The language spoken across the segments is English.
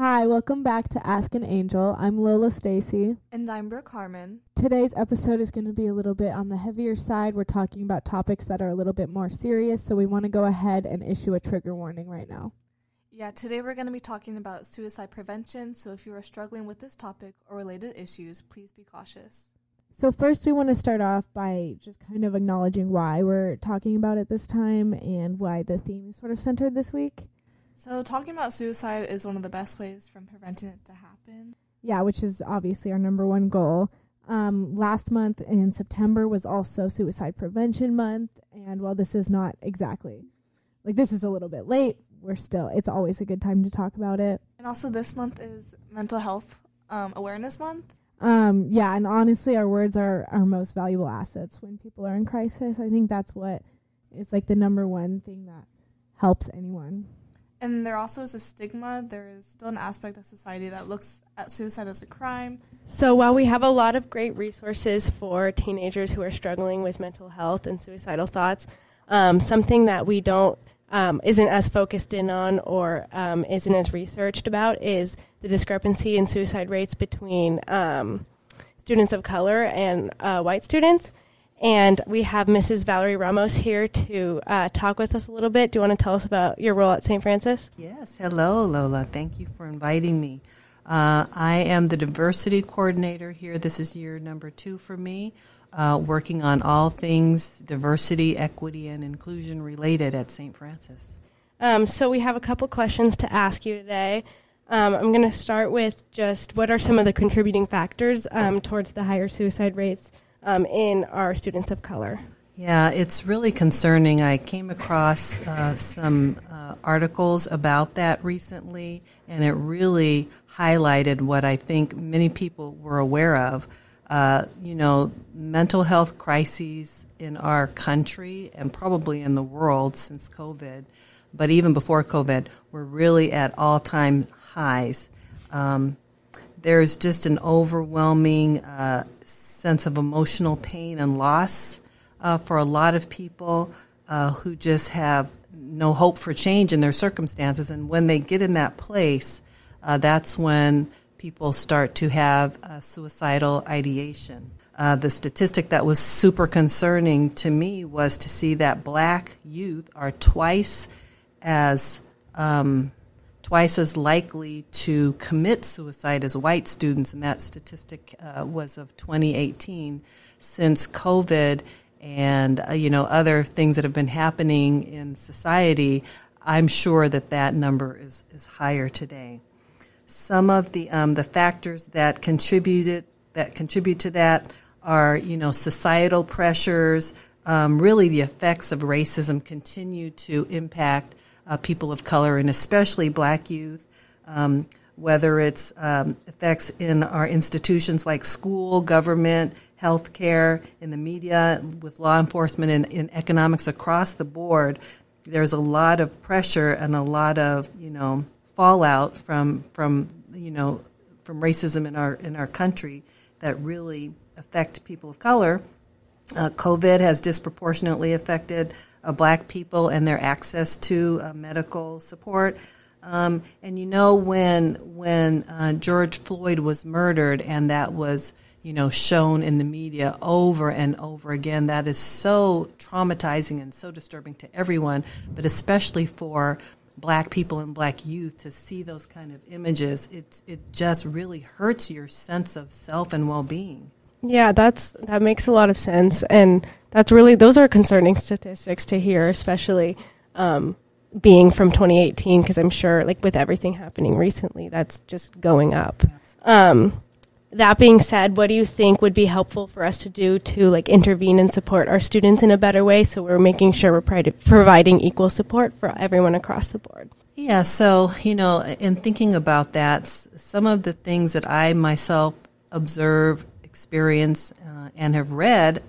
Hi, welcome back to Ask an Angel. I'm Lola Stacy. And I'm Brooke Harmon. Today's episode is going to be a little bit on the heavier side. We're talking about topics that are a little bit more serious, so we want to go ahead and issue a trigger warning right now. Yeah, today we're going to be talking about suicide prevention, so if you are struggling with this topic or related issues, please be cautious. So, first, we want to start off by just kind of acknowledging why we're talking about it this time and why the theme is sort of centered this week. So, talking about suicide is one of the best ways from preventing it to happen. Yeah, which is obviously our number one goal. Um, last month in September was also Suicide Prevention Month, and while this is not exactly like this is a little bit late, we're still it's always a good time to talk about it. And also, this month is Mental Health um, Awareness Month. Um, yeah, and honestly, our words are our most valuable assets when people are in crisis. I think that's what is like the number one thing that helps anyone. And there also is a stigma. There is still an aspect of society that looks at suicide as a crime. So while we have a lot of great resources for teenagers who are struggling with mental health and suicidal thoughts, um, something that we don't um, isn't as focused in on or um, isn't as researched about is the discrepancy in suicide rates between um, students of color and uh, white students. And we have Mrs. Valerie Ramos here to uh, talk with us a little bit. Do you want to tell us about your role at St. Francis? Yes. Hello, Lola. Thank you for inviting me. Uh, I am the diversity coordinator here. This is year number two for me uh, working on all things diversity, equity, and inclusion related at St. Francis. Um, so, we have a couple questions to ask you today. Um, I'm going to start with just what are some of the contributing factors um, towards the higher suicide rates um, in our students of color? Yeah, it's really concerning. I came across uh, some uh, articles about that recently, and it really highlighted what I think many people were aware of uh, you know, mental health crises in our country and probably in the world since COVID, but even before COVID, we're really at all time highs. Um, there's just an overwhelming uh, sense of emotional pain and loss uh, for a lot of people uh, who just have no hope for change in their circumstances. And when they get in that place, uh, that's when people start to have suicidal ideation. Uh, the statistic that was super concerning to me was to see that black youth are twice as um, twice as likely to commit suicide as white students, and that statistic uh, was of 2018. Since COVID and uh, you know other things that have been happening in society, I'm sure that that number is is higher today. Some of the um, the factors that contributed that contribute to that are you know societal pressures. Um, really, the effects of racism continue to impact uh, people of color and especially Black youth. Um, whether it's um, effects in our institutions like school, government, healthcare, in the media, with law enforcement, and in economics across the board, there's a lot of pressure and a lot of you know fallout from from you know from racism in our in our country that really affect people of color. Uh, COVID has disproportionately affected uh, black people and their access to uh, medical support. Um, and you know when when uh, George Floyd was murdered and that was you know shown in the media over and over again that is so traumatizing and so disturbing to everyone but especially for black people and black youth to see those kind of images, it it just really hurts your sense of self and well being. Yeah, that's that makes a lot of sense, and that's really those are concerning statistics to hear, especially um, being from 2018, because I'm sure, like with everything happening recently, that's just going up. Um, that being said, what do you think would be helpful for us to do to like intervene and support our students in a better way so we're making sure we're providing equal support for everyone across the board? Yeah, so, you know, in thinking about that, some of the things that I myself observe, experience, uh, and have read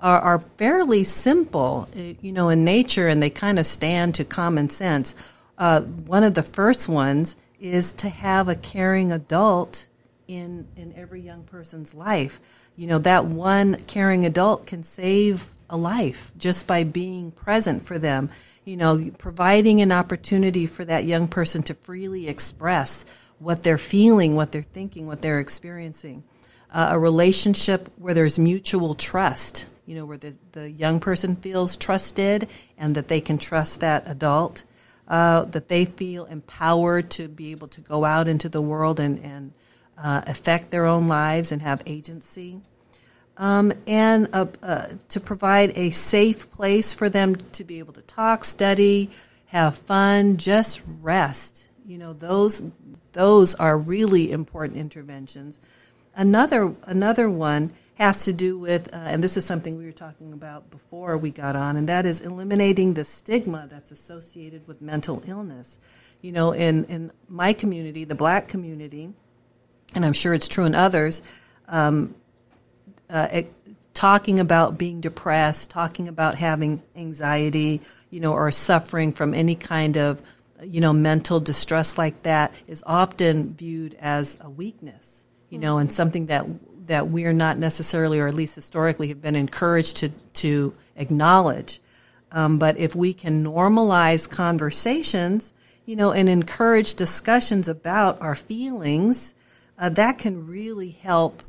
are, are fairly simple, uh, you know, in nature, and they kind of stand to common sense. Uh, one of the first ones is to have a caring adult in in every young person's life. You know, that one caring adult can save a life just by being present for them. You know, providing an opportunity for that young person to freely express what they're feeling, what they're thinking, what they're experiencing. Uh, a relationship where there's mutual trust, you know, where the, the young person feels trusted and that they can trust that adult, uh, that they feel empowered to be able to go out into the world and, and uh, affect their own lives and have agency. Um, and uh, uh, to provide a safe place for them to be able to talk, study, have fun, just rest. You know, those those are really important interventions. Another another one has to do with, uh, and this is something we were talking about before we got on, and that is eliminating the stigma that's associated with mental illness. You know, in in my community, the Black community, and I'm sure it's true in others. Um, uh, it, talking about being depressed, talking about having anxiety, you know, or suffering from any kind of, you know, mental distress like that is often viewed as a weakness, you know, and something that that we're not necessarily, or at least historically, have been encouraged to to acknowledge. Um, but if we can normalize conversations, you know, and encourage discussions about our feelings, uh, that can really help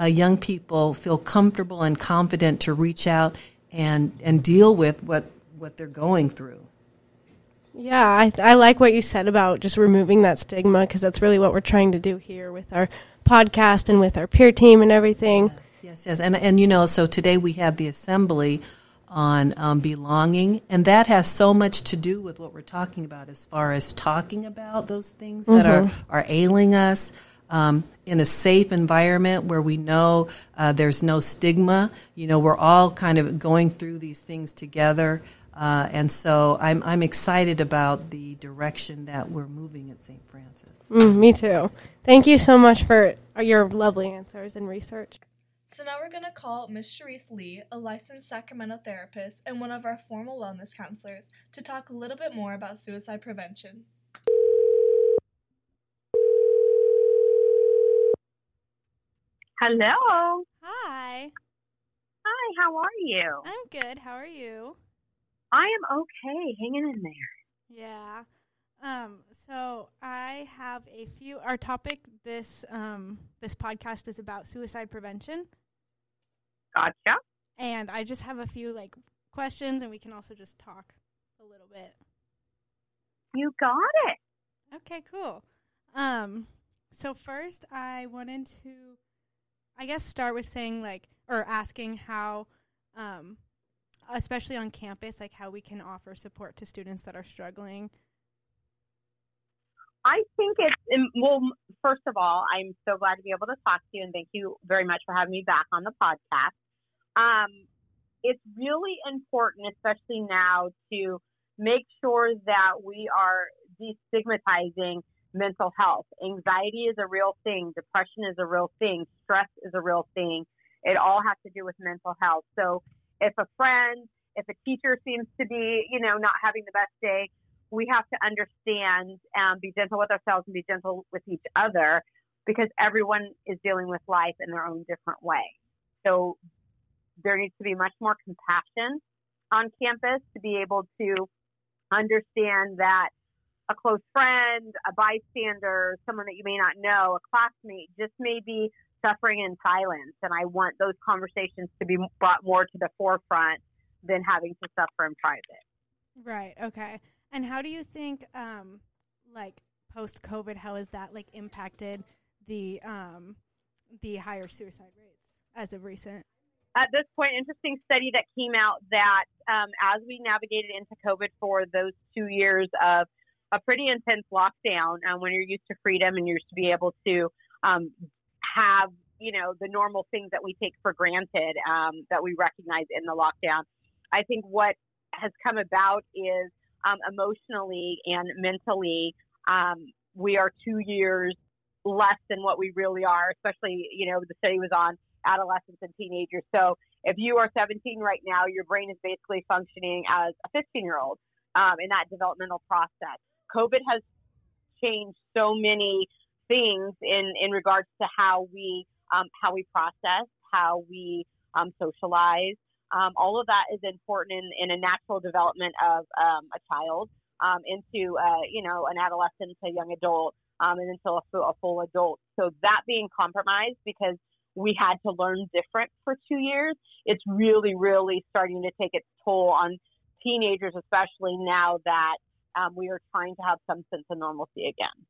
uh, young people feel comfortable and confident to reach out and and deal with what what they're going through. Yeah, I, I like what you said about just removing that stigma because that's really what we're trying to do here with our podcast and with our peer team and everything. Yes, yes, yes. and and you know, so today we have the assembly on um, belonging, and that has so much to do with what we're talking about as far as talking about those things that mm-hmm. are are ailing us um, in a safe environment where we know uh, there's no stigma. You know, we're all kind of going through these things together. Uh, and so I'm, I'm excited about the direction that we're moving at St. Francis. Mm, me too. Thank you so much for your lovely answers and research. So now we're going to call Miss Cherise Lee, a licensed Sacramento therapist and one of our formal wellness counselors, to talk a little bit more about suicide prevention. Hello. Hi. Hi, how are you? I'm good. How are you? I am okay, hanging in there. Yeah. Um, so I have a few our topic this um this podcast is about suicide prevention. Gotcha. And I just have a few like questions and we can also just talk a little bit. You got it. Okay, cool. Um so first I wanted to I guess start with saying like or asking how um especially on campus like how we can offer support to students that are struggling. I think it's well first of all, I'm so glad to be able to talk to you and thank you very much for having me back on the podcast. Um it's really important especially now to make sure that we are destigmatizing mental health. Anxiety is a real thing. Depression is a real thing. Stress is a real thing. It all has to do with mental health. So if a friend, if a teacher seems to be, you know, not having the best day, we have to understand and be gentle with ourselves and be gentle with each other because everyone is dealing with life in their own different way. So there needs to be much more compassion on campus to be able to understand that a close friend, a bystander, someone that you may not know, a classmate, just may be suffering in silence. And I want those conversations to be brought more to the forefront than having to suffer in private. Right. Okay. And how do you think, um, like post COVID, how has that like impacted the um, the higher suicide rates as of recent? At this point, interesting study that came out that um, as we navigated into COVID for those two years of a pretty intense lockdown um, when you're used to freedom and you're used to be able to um, have you know the normal things that we take for granted um, that we recognize in the lockdown. I think what has come about is um, emotionally and mentally um, we are two years less than what we really are. Especially you know the study was on adolescents and teenagers. So if you are 17 right now, your brain is basically functioning as a 15 year old um, in that developmental process. COVID has changed so many things in in regards to how we um, how we process, how we um, socialize. Um, all of that is important in, in a natural development of um, a child um, into uh, you know an adolescent to young adult um, and until a full, a full adult. So that being compromised because we had to learn different for two years, it's really really starting to take its toll on teenagers, especially now that um, we are trying to have some sense of normalcy again.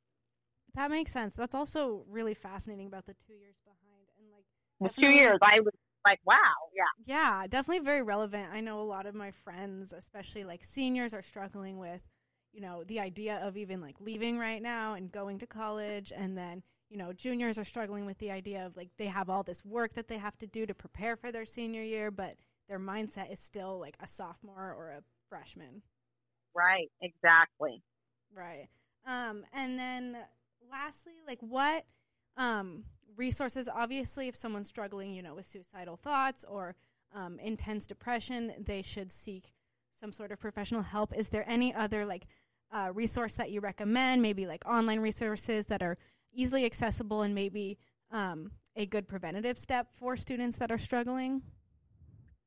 That makes sense. That's also really fascinating about the two years behind and like the two years. I was like, wow, yeah, yeah, definitely very relevant. I know a lot of my friends, especially like seniors, are struggling with, you know, the idea of even like leaving right now and going to college, and then you know, juniors are struggling with the idea of like they have all this work that they have to do to prepare for their senior year, but their mindset is still like a sophomore or a freshman. Right, exactly. Right. Um, and then lastly, like what um, resources, obviously, if someone's struggling, you know, with suicidal thoughts or um, intense depression, they should seek some sort of professional help. Is there any other like uh, resource that you recommend? Maybe like online resources that are easily accessible and maybe um, a good preventative step for students that are struggling?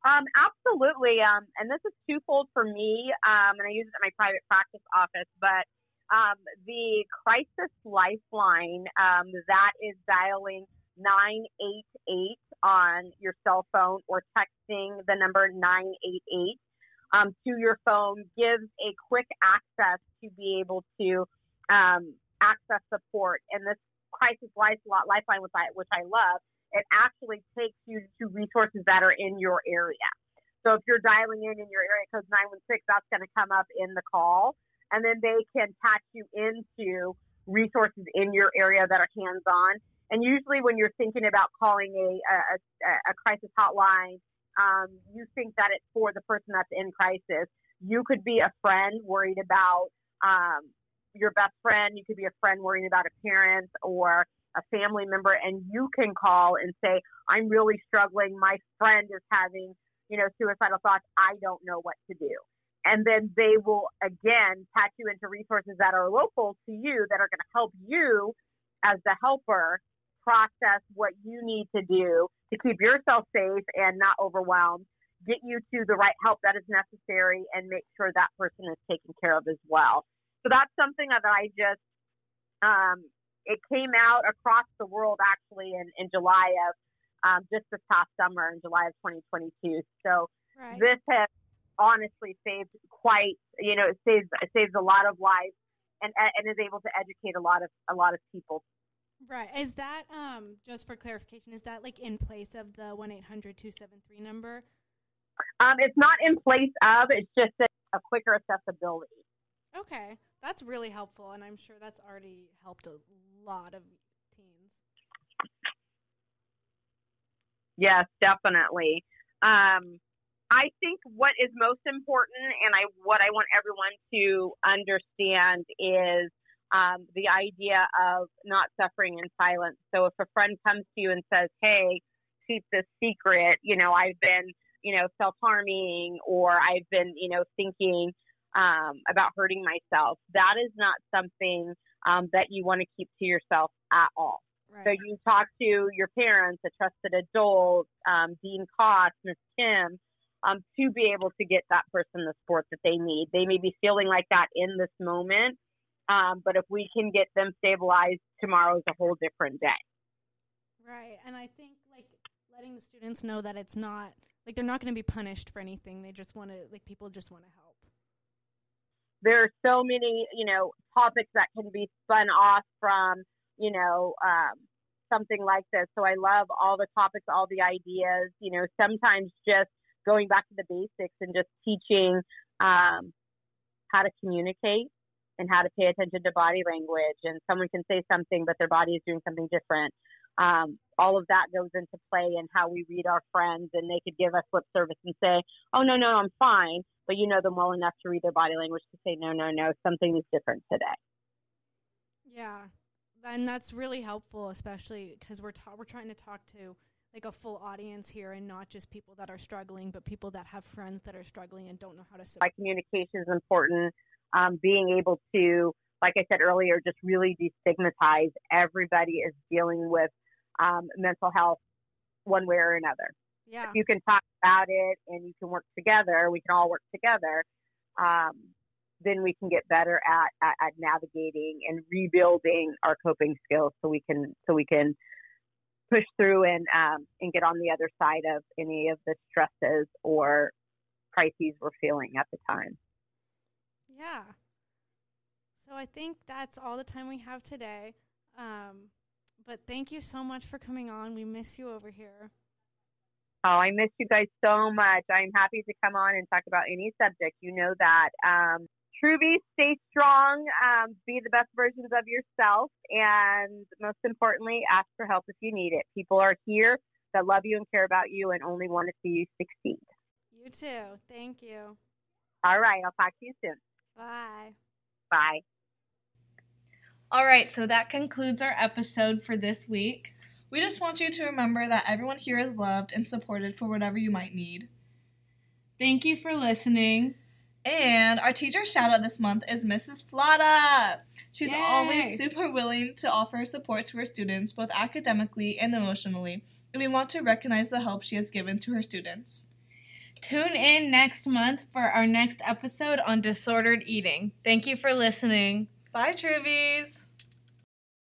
Um, absolutely. Um, and this is twofold for me, um, and I use it in my private practice office, but um, the crisis lifeline um, that is dialing 988 on your cell phone or texting the number 988 um, to your phone gives a quick access to be able to um, access support. And this crisis lifeline, which I, which I love, it actually takes you to resources that are in your area. So if you're dialing in in your area code 916, that's going to come up in the call. And then they can patch you into resources in your area that are hands on. And usually, when you're thinking about calling a, a, a crisis hotline, um, you think that it's for the person that's in crisis. You could be a friend worried about um, your best friend. You could be a friend worrying about a parent or a family member and you can call and say, I'm really struggling. My friend is having, you know, suicidal thoughts. I don't know what to do. And then they will again patch you into resources that are local to you that are going to help you as the helper process what you need to do to keep yourself safe and not overwhelmed, get you to the right help that is necessary, and make sure that person is taken care of as well. So that's something that I just um, it came out across the world actually in, in July of um, just this past summer in July of 2022. So right. this has honestly saved quite, you know, it saves it saves a lot of lives and and is able to educate a lot of a lot of people. Right. Is that um just for clarification? Is that like in place of the one 273 number? Um, it's not in place of. It's just a, a quicker accessibility. Okay, that's really helpful, and I'm sure that's already helped a lot of teens. Yes, definitely. Um, I think what is most important, and I what I want everyone to understand is um, the idea of not suffering in silence. So if a friend comes to you and says, "Hey, keep this secret," you know, I've been, you know, self harming, or I've been, you know, thinking um, about hurting myself. That is not something um, that you want to keep to yourself at all. Right. So you talk to your parents, a trusted adult, um, Dean Cost, Miss Kim, um, to be able to get that person the support that they need. They may be feeling like that in this moment, um, but if we can get them stabilized, tomorrow is a whole different day. Right, and I think like letting the students know that it's not like they're not going to be punished for anything. They just want to like people just want to help there are so many, you know, topics that can be spun off from, you know, um, something like this. So I love all the topics, all the ideas, you know, sometimes just going back to the basics and just teaching um, how to communicate and how to pay attention to body language. And someone can say something, but their body is doing something different. Um, all of that goes into play in how we read our friends, and they could give us lip service and say, "Oh no, no, I'm fine," but you know them well enough to read their body language to say, no, no, no, something is different today. Yeah, and that's really helpful, especially because we're ta- we're trying to talk to like a full audience here, and not just people that are struggling, but people that have friends that are struggling and don't know how to. Support. My communication is important. Um, being able to like I said earlier, just really destigmatize. Everybody is dealing with um, mental health one way or another. Yeah. If you can talk about it and you can work together, we can all work together. Um, then we can get better at, at, at navigating and rebuilding our coping skills, so we can so we can push through and um, and get on the other side of any of the stresses or crises we're feeling at the time. Yeah. So I think that's all the time we have today. Um, but thank you so much for coming on. We miss you over here. Oh, I miss you guys so much. I'm happy to come on and talk about any subject. You know that. Um, Troubie, stay strong, um, be the best versions of yourself, and most importantly, ask for help if you need it. People are here that love you and care about you and only want to see you succeed. You too. Thank you. All right, I'll talk to you soon. Bye. Bye. All right, so that concludes our episode for this week. We just want you to remember that everyone here is loved and supported for whatever you might need. Thank you for listening. And our teacher shout out this month is Mrs. Flada. She's Yay. always super willing to offer support to her students, both academically and emotionally, and we want to recognize the help she has given to her students. Tune in next month for our next episode on disordered eating. Thank you for listening. Bye, Troubies!